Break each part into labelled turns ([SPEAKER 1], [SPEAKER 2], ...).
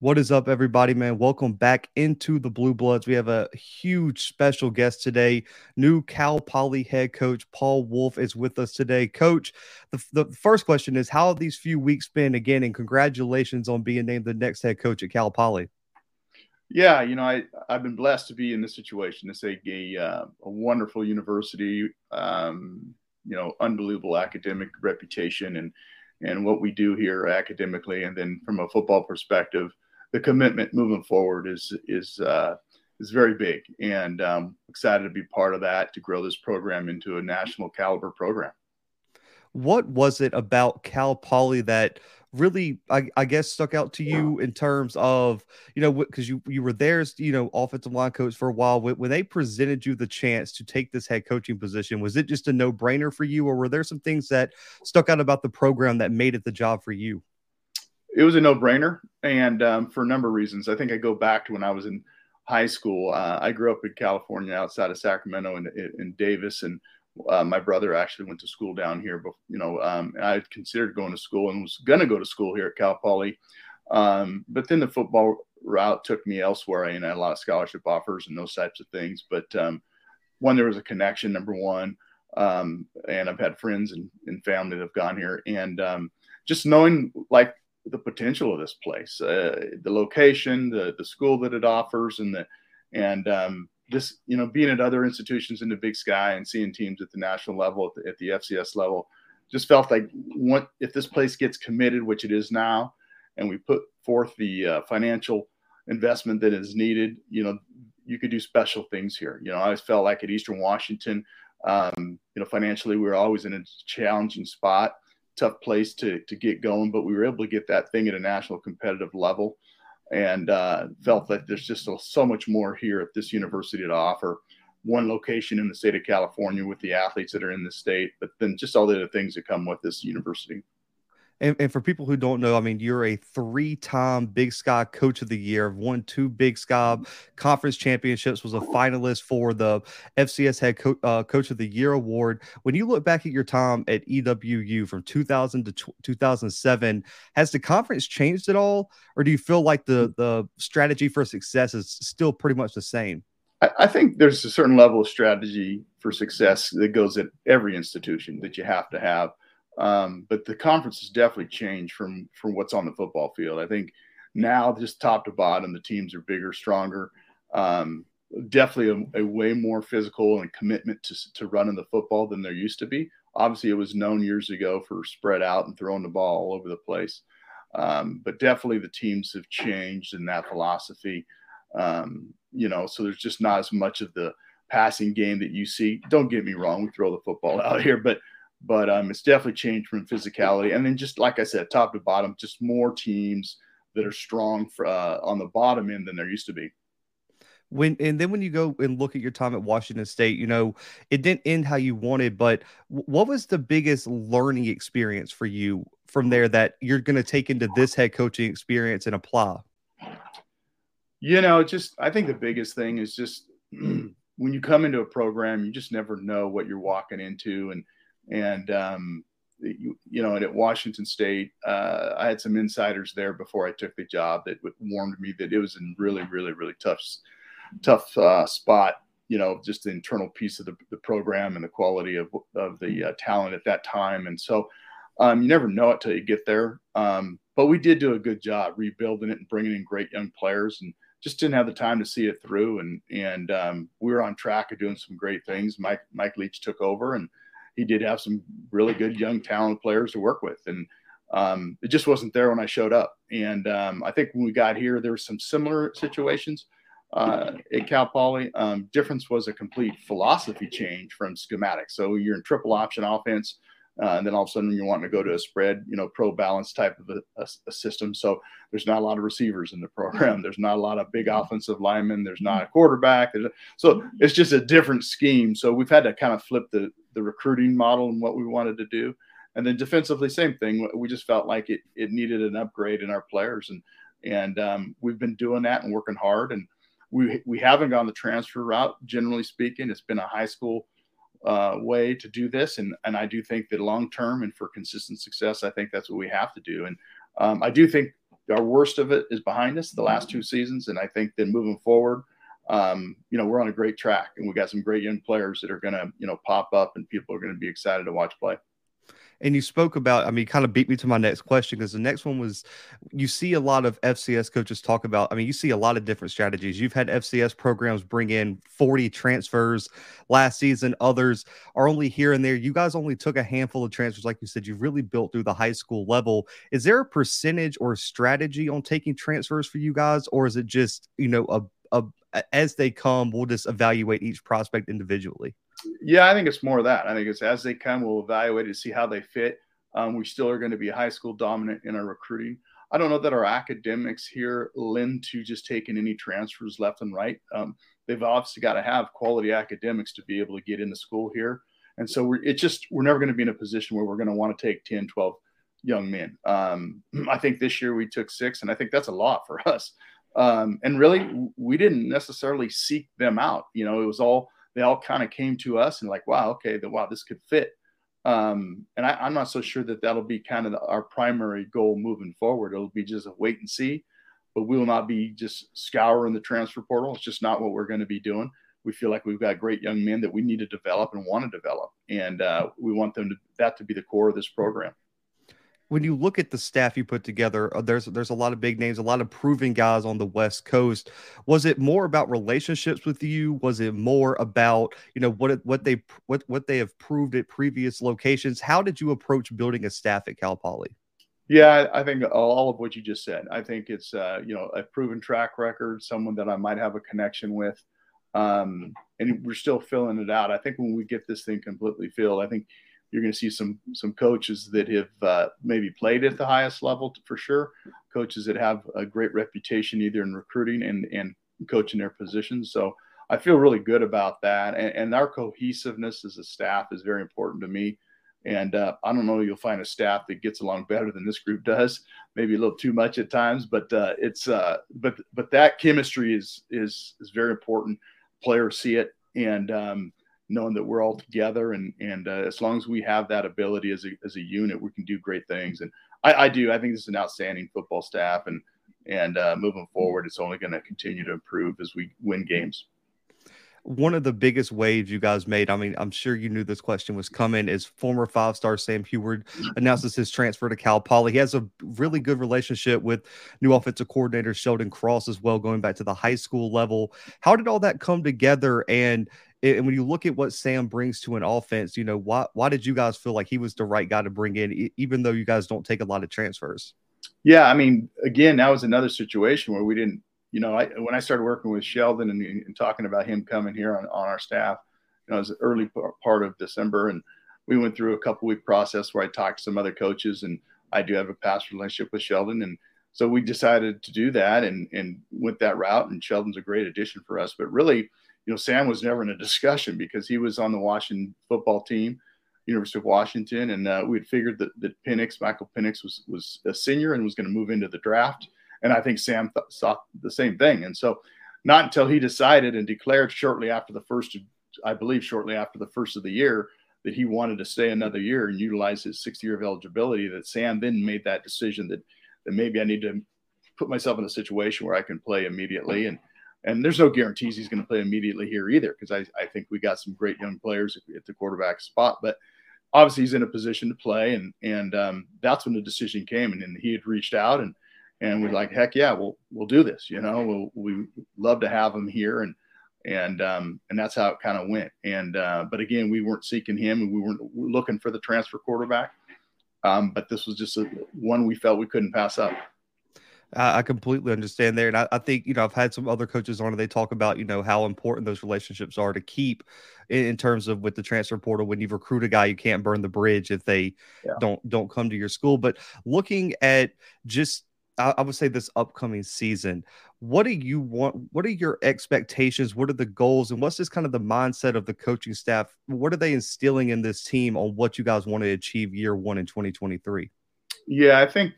[SPEAKER 1] What is up, everybody, man? Welcome back into the Bluebloods. We have a huge special guest today. New Cal Poly head coach Paul Wulff is with us today. Coach, the, the first question is How have these few weeks been again? And congratulations on being named the next head coach at Cal Poly.
[SPEAKER 2] Yeah, you know, I, I've been blessed to be in this situation. It's a, a, a wonderful university, um, you know, unbelievable academic reputation and, and what we do here academically. And then from a football perspective, the commitment moving forward is is uh, is very big, and um, excited to be part of that to grow this program into a national caliber program.
[SPEAKER 1] What was it about Cal Poly that really, I, I guess, stuck out to you in terms of you know because you you were there, you know, offensive line coach for a while. When, when they presented you the chance to take this head coaching position, was it just a no brainer for you, or were there some things that stuck out about the program that made it the job for you?
[SPEAKER 2] It was a no brainer, and um, for a number of reasons. I think I go back to when I was in high school. Uh, I grew up in California, outside of Sacramento, in, in Davis, and uh, my brother actually went to school down here. But you know, um, I considered going to school and was going to go to school here at Cal Poly. Um, but then the football route took me elsewhere. and I had a lot of scholarship offers and those types of things. But um, one, there was a connection. Number one, um, and I've had friends and, and family that have gone here, and um, just knowing like the potential of this place, uh, the location, the the school that it offers, and the and um, this you know being at other institutions in the Big Sky and seeing teams at the national level, at the, at the FCS level, just felt like what if this place gets committed, which it is now, and we put forth the uh, financial investment that is needed, you know, you could do special things here. You know, I always felt like at Eastern Washington, um, you know, financially we were always in a challenging spot tough place to to get going, but we were able to get that thing at a national competitive level, and uh, felt that there's just so much more here at this university to offer. One location in the state of California with the athletes that are in the state, but then just all the other things that come with this university.
[SPEAKER 1] And, and, for people who don't know, I mean, you're a three-time Big Sky Coach of the Year, won two Big Sky Conference championships, was a finalist for the FCS Head Co- uh, Coach of the Year award. When you look back at your time at EWU from 2000 to t- 2007, has the conference changed at all, or do you feel like the the strategy for success is still pretty much the same?
[SPEAKER 2] I, I think there's a certain level of strategy for success that goes at every institution that you have to have um, but the conference has definitely changed from from what's on the football field. I think now, just top to bottom, the teams are bigger, stronger. Um, definitely a, a, way more physical and commitment to, to running the football than there used to be. Obviously, it was known years ago for spread out and throwing the ball all over the place. Um, but definitely the teams have changed in that philosophy. Um, you know, so there's just not as much of the passing game that you see. Don't get me wrong, we throw the football out here, but but um, it's definitely changed from physicality. And then just like I said, top to bottom, just more teams that are strong for, uh, on the bottom end than there used to be.
[SPEAKER 1] When and then when you go and look at your time at Washington State, you know it didn't end how you wanted. But what was the biggest learning experience for you from there that you're going to take into this head coaching experience and apply?
[SPEAKER 2] You know, just I think the biggest thing is just when you come into a program, you just never know what you're walking into, and and um, you, you, know, and at Washington State, uh, I had some insiders there before I took the job that warned me that it was in really, really, really tough, tough uh, spot. You know, just the internal piece of the, the program and the quality of of the uh, talent at that time, and so um, you never know it till you get there. Um, but we did do a good job rebuilding it and bringing in great young players, and just didn't have the time to see it through. And and um, we were on track of doing some great things. Mike Mike Leach took over and he did have some really good young talent players to work with, and um, it just wasn't there when I showed up. And um, I think when we got here, there were some similar situations uh, at Cal Poly. Um, difference was a complete philosophy change from schematics. So you're in triple option offense. Uh, and then all of a sudden you're wanting to go to a spread, you know, pro balance type of a, a, a, system. So there's not a lot of receivers in the program. There's not a lot of big offensive linemen. There's not a quarterback. A, so it's just a different scheme. So we've had to kind of flip the the recruiting model and what we wanted to do. And then defensively, same thing. We just felt like it it needed an upgrade in our players, and and um, we've been doing that and working hard. And we we haven't gone the transfer route. Generally speaking, it's been a high school uh, way to do this. And, and I do think that long term and for consistent success, I think that's what we have to do. And um, I do think our worst of it is behind us the last two seasons, and I think then moving forward, um, you know, we're on a great track, and we got some great young players that are going to you know pop up, and people are going to be excited to watch play.
[SPEAKER 1] And you spoke about, I mean, kind of beat me to my next question because the next one was you see a lot of FCS coaches talk about, I mean, you see a lot of different strategies. You've had FCS programs bring in 40 transfers last season, others are only here and there. You guys only took a handful of transfers, like you said, you've really built through the high school level. Is there a percentage or strategy on taking transfers for you guys, or is it just, you know, a, a as they come, we'll just evaluate each prospect individually?
[SPEAKER 2] Yeah, I think it's more of that. I think it's as they come, we'll evaluate to see how they fit. Um, we still are going to be high school dominant in our recruiting. I don't know that our academics here lend to just taking any transfers left and right. Um, they've obviously got to have quality academics to be able to get into school here. And so we're, it just, we're never going to be in a position where we're going to want to take 10, 12 young men. Um, I think this year we took six, and I think that's a lot for us. Um, and really, we didn't necessarily seek them out. You know, it was all they all kind of came to us and like, wow, okay, the, wow, this could fit. Um, and I, am not so sure that that'll be kind of our primary goal moving forward. It'll be just a wait and see, but we will not be just scouring the transfer portal. It's just not what we're going to be doing. We feel like we've got great young men that we need to develop and want to develop, and uh, we want them to that to be the core of this program
[SPEAKER 1] when you look at the staff you put together, uh, there's there's a lot of big names, a lot of proven guys on the West Coast. Was it more about relationships with you? Was it more about you know what what they what what they have proved at previous locations? How did you approach building a staff at Cal Poly?
[SPEAKER 2] Yeah, I think all of what you just said. I think it's uh, you know a proven track record, someone that I might have a connection with, um, and we're still filling it out. I think when we get this thing completely filled, I think you're going to see some some coaches that have uh, maybe played at the highest level for sure. Coaches that have a great reputation either in recruiting and and coaching their positions. So I feel really good about that. And, and our cohesiveness as a staff is very important to me. And uh, I don't know, you'll find a staff that gets along better than this group does. Maybe a little too much at times, but uh, it's uh, but but that chemistry is is is very important. Players see it, and um, knowing that we're all together and and uh, as long as we have that ability as a, as a unit we can do great things and I, I do I think this is an outstanding football staff and and uh, moving forward it's only going to continue to improve as we win games
[SPEAKER 1] one of the biggest waves you guys made, I mean, I'm sure you knew this question was coming, is former five star Sam Huard announces his transfer to Cal Poly. He has a really good relationship with new offensive coordinator Sheldon Cross as well, going back to the high school level. How did all that come together? And and when you look at what Sam brings to an offense, you know, why why did you guys feel like he was the right guy to bring in, even though you guys don't take a lot of transfers?
[SPEAKER 2] Yeah, I mean, again, that was another situation where we didn't, you know, I, when I started working with Sheldon and, and, talking about him coming here on, on our staff, you know, it was the early part of December, and we went through a couple week process where I talked to some other coaches, and I do have a past relationship with Sheldon, and so we decided to do that and and went that route. And Sheldon's a great addition for us, but really you know, Sam was never in a discussion because he was on the Washington football team, University of Washington, and uh, we had figured that, that Penix, Michael Penix, was was a senior and was going to move into the draft, and I think Sam th- saw the same thing. And so, not until he decided and declared shortly after the first, I believe, shortly after the first of the year, that he wanted to stay another year and utilize his sixth year of eligibility, that Sam then made that decision that that maybe I need to put myself in a situation where I can play immediately and and there's no guarantees he's going to play immediately here either, because I, I think we got some great young players at the quarterback spot. But obviously, he's in a position to play, and and um, that's when the decision came. And then he had reached out, and and we're like, heck yeah, we'll we'll do this. You know, we'll, we love to have him here, and and um, and that's how it kind of went. And uh, but again, we weren't seeking him, and we weren't looking for the transfer quarterback. Um, but this was just a, one we felt we couldn't pass up.
[SPEAKER 1] I, completely understand there. And I, I, think, you know, I've had some other coaches on and they talk about, you know, how important those relationships are to keep in, in terms of with the transfer portal. When you recruit a guy, you can't burn the bridge if they yeah. don't don't come to your school. But looking at just I, I would say this upcoming season, what do you want? What are your expectations? What are the goals? And what's just kind of the mindset of the coaching staff? What are they instilling in this team on what you guys want to achieve year one in 2023?
[SPEAKER 2] Yeah, I think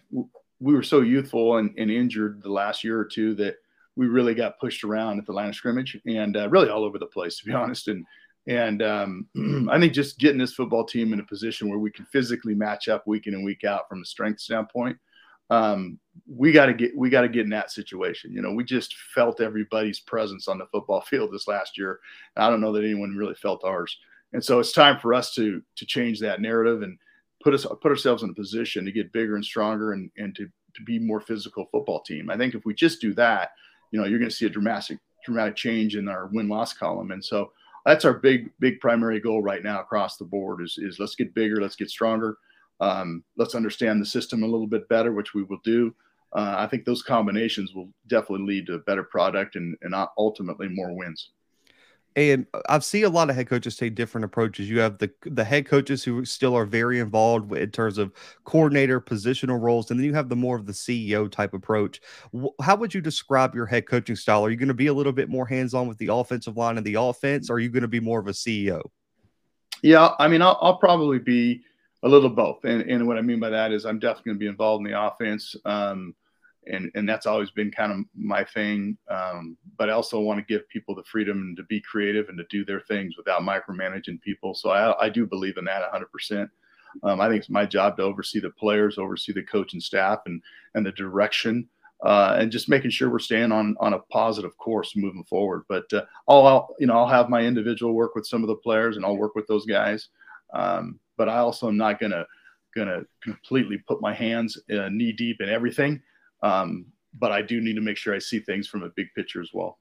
[SPEAKER 2] we were so youthful and, and, injured the last year or two that we really got pushed around at the line of scrimmage and uh, really all over the place, to be honest. And and um, I think just getting this football team in a position where we can physically match up week in and week out from a strength standpoint Um, we got to get we got to get in that situation. You know, we just felt everybody's presence on the football field this last year. I don't know that anyone really felt ours, and so it's time for us to to change that narrative and put us put ourselves in a position to get bigger and stronger and and to to be more physical football team. I think if we just do that, you know, you're going to see a dramatic dramatic change in our win loss column, and so that's our big big primary goal right now across the board is is let's get bigger, let's get stronger. Um, let's understand the system a little bit better, which we will do uh, I think those combinations will definitely lead to a better product and, and ultimately more wins.
[SPEAKER 1] And I've seen a lot of head coaches take different approaches. You have the the head coaches who still are very involved in terms of coordinator positional roles, and then you have the more of the CEO type approach. How would you describe your head coaching style? Are you going to be a little bit more hands on with the offensive line and the offense, or are you going to be more of a CEO?
[SPEAKER 2] Yeah, I mean, I'll, I'll probably be a little both. And, and what I mean by that is I'm definitely going to be involved in the offense. Um, and, and that's always been kind of my thing. Um, but I also want to give people the freedom to be creative and to do their things without micromanaging people. So I, I do believe in that 100%. Um, I think it's my job to oversee the players, oversee the coach and staff, and and the direction, uh, and just making sure we're staying on on a positive course moving forward. But uh, I'll, I'll, you know I'll have my individual work with some of the players, and I'll work with those guys. Um, but I also am not gonna gonna completely put my hands uh, knee deep in everything. Um, but I do need to make sure I see things from a big picture as well.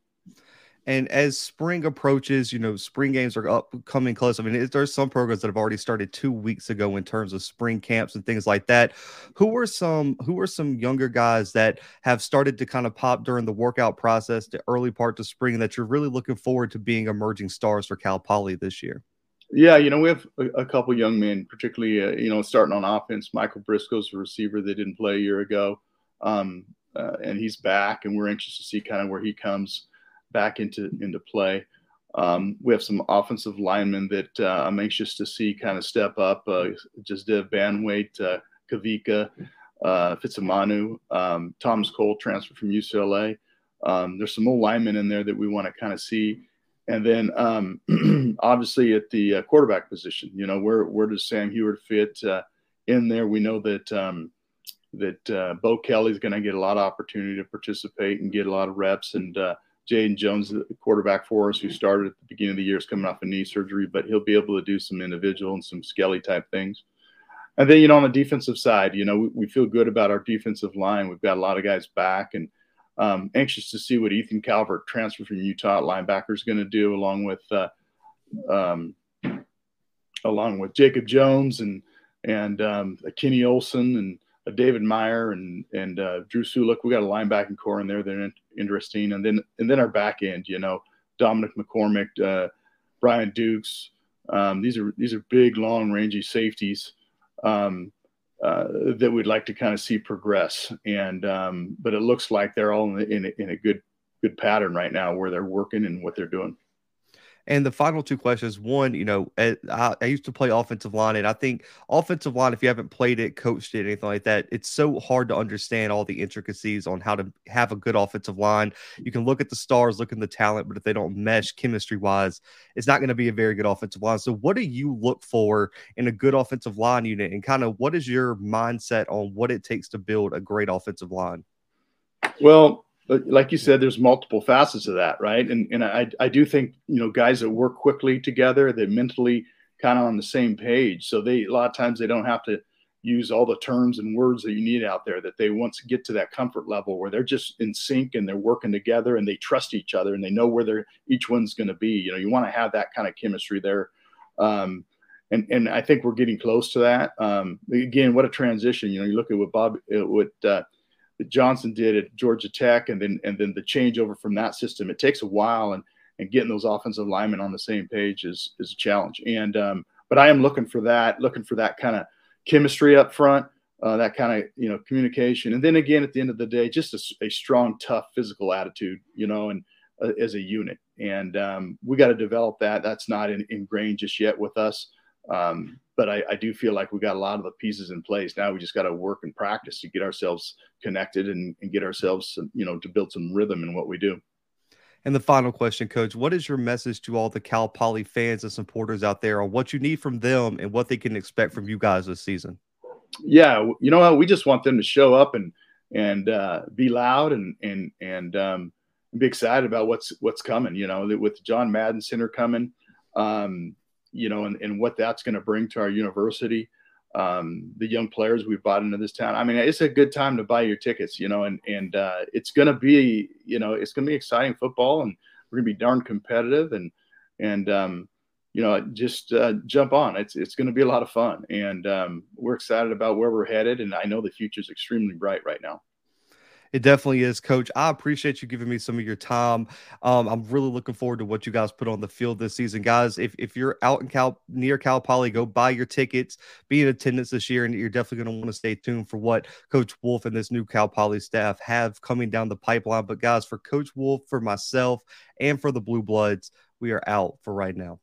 [SPEAKER 1] And as spring approaches, you know, spring games are up coming close. I mean, there's some programs that have already started two weeks ago in terms of spring camps and things like that. Who are some who are some younger guys that have started to kind of pop during the workout process, the early part to spring, that you're really looking forward to being emerging stars for Cal Poly this year?
[SPEAKER 2] Yeah, you know, we have a, a couple young men, particularly, uh, you know, starting on offense. Michael Briscoe's a receiver that didn't play a year ago, um, uh, and he's back, and we're anxious to see kind of where he comes back into into play. Um, we have some offensive linemen that uh, I'm anxious to see kind of step up. Uh, just Dev Banwait, uh, Kavika, uh, Fitzimanu, um, Thomas Cole transfer from UCLA. Um, there's some old linemen in there that we want to kind of see and then um, obviously at the uh, quarterback position, you know, where where does Sam Huard fit uh, in there? We know that um, that uh, Bo Kelly is going to get a lot of opportunity to participate and get a lot of reps. And uh, Jaden Jones, the quarterback for us, who started at the beginning of the year, is coming off a knee surgery, but he'll be able to do some individual and some skelly type things. And then, you know, on the defensive side, you know, we, we feel good about our defensive line. We've got a lot of guys back and um, anxious to see what Ethan Calvert, transfer from Utah linebacker, is going to do, along with uh, um, along with Jacob Jones and and um, Kenny Olson and David Meyer and and uh, Drew Sulik. We got a linebacking core in there that are interesting, and then and then our back end, you know, Dominic McCormick, uh, Brian Dukes. Um, these are these are big, long, rangy safeties. Um, uh, that we'd like to kind of see progress. And um, but it looks like they're all in, in, in, a good good pattern right now where they're working and what they're doing.
[SPEAKER 1] And the final two questions one, you know, eh, I, I, used to play offensive line, and I think offensive line, if you haven't played it, coached it, anything like that, it's so hard to understand all the intricacies on how to have a good offensive line. You can look at the stars, look at the talent, but if they don't mesh chemistry wise, it's not going to be a very good offensive line. So, what do you look for in a good offensive line unit, and kind of what is your mindset on what it takes to build a great offensive line?
[SPEAKER 2] Well, like you said, there's multiple facets of that, right? And and I I do think you know guys that work quickly together, they're mentally kind of on the same page, so they a lot of times they don't have to use all the terms and words that you need out there. That they once get to that comfort level where they're just in sync and they're working together and they trust each other and they know where they're each one's going to be. You know, you want to have that kind of chemistry there. Um, and and I think we're getting close to that. Um, again, what a transition! You know, you look at what Bob, uh, what uh, that Johnson did at Georgia Tech, and then and then the changeover from that system. It takes a while, and and getting those offensive linemen on the same page is is a challenge. And um, but I am looking for that, looking for that kind of chemistry up front, uh, that kind of you know communication, and then again at the end of the day, just a, a strong, tough physical attitude, you know, and uh, as a unit. And um, we got to develop that. That's not in, ingrained just yet with us. Um, but I, I, do feel like we got a lot of the pieces in place. Now we just got to work and practice to get ourselves connected and, and get ourselves, you know, to build some rhythm in what we do.
[SPEAKER 1] And the final question, Coach, what is your message to all the Cal Poly fans and supporters out there on what you need from them and what they can expect from you guys this season?
[SPEAKER 2] yeah, you know what? We just want them to show up and and uh, be loud and and and um, be excited about what's what's coming. You know, with John Madden Center coming, um, you know, and, and what that's going to bring to our university. Um, the young players we've brought into this town. I mean, it's a good time to buy your tickets, you know, and and uh, it's going to be, you know, it's going to be exciting football, and we're going to be darn competitive, and and um, you know, just uh, jump on. It's it's going to be a lot of fun, and um, we're excited about where we're headed. And I know the future is extremely bright right now.
[SPEAKER 1] It definitely is, Coach. I appreciate you giving me some of your time. Um, I'm really looking forward to what you guys put on the field this season, guys. If, if you're out in Cal near Cal Poly, go buy your tickets, be in attendance this year, and you're definitely going to want to stay tuned for what Coach Wulff and this new Cal Poly staff have coming down the pipeline. But guys, for Coach Wulff, for myself, and for the Bluebloods, we are out for right now.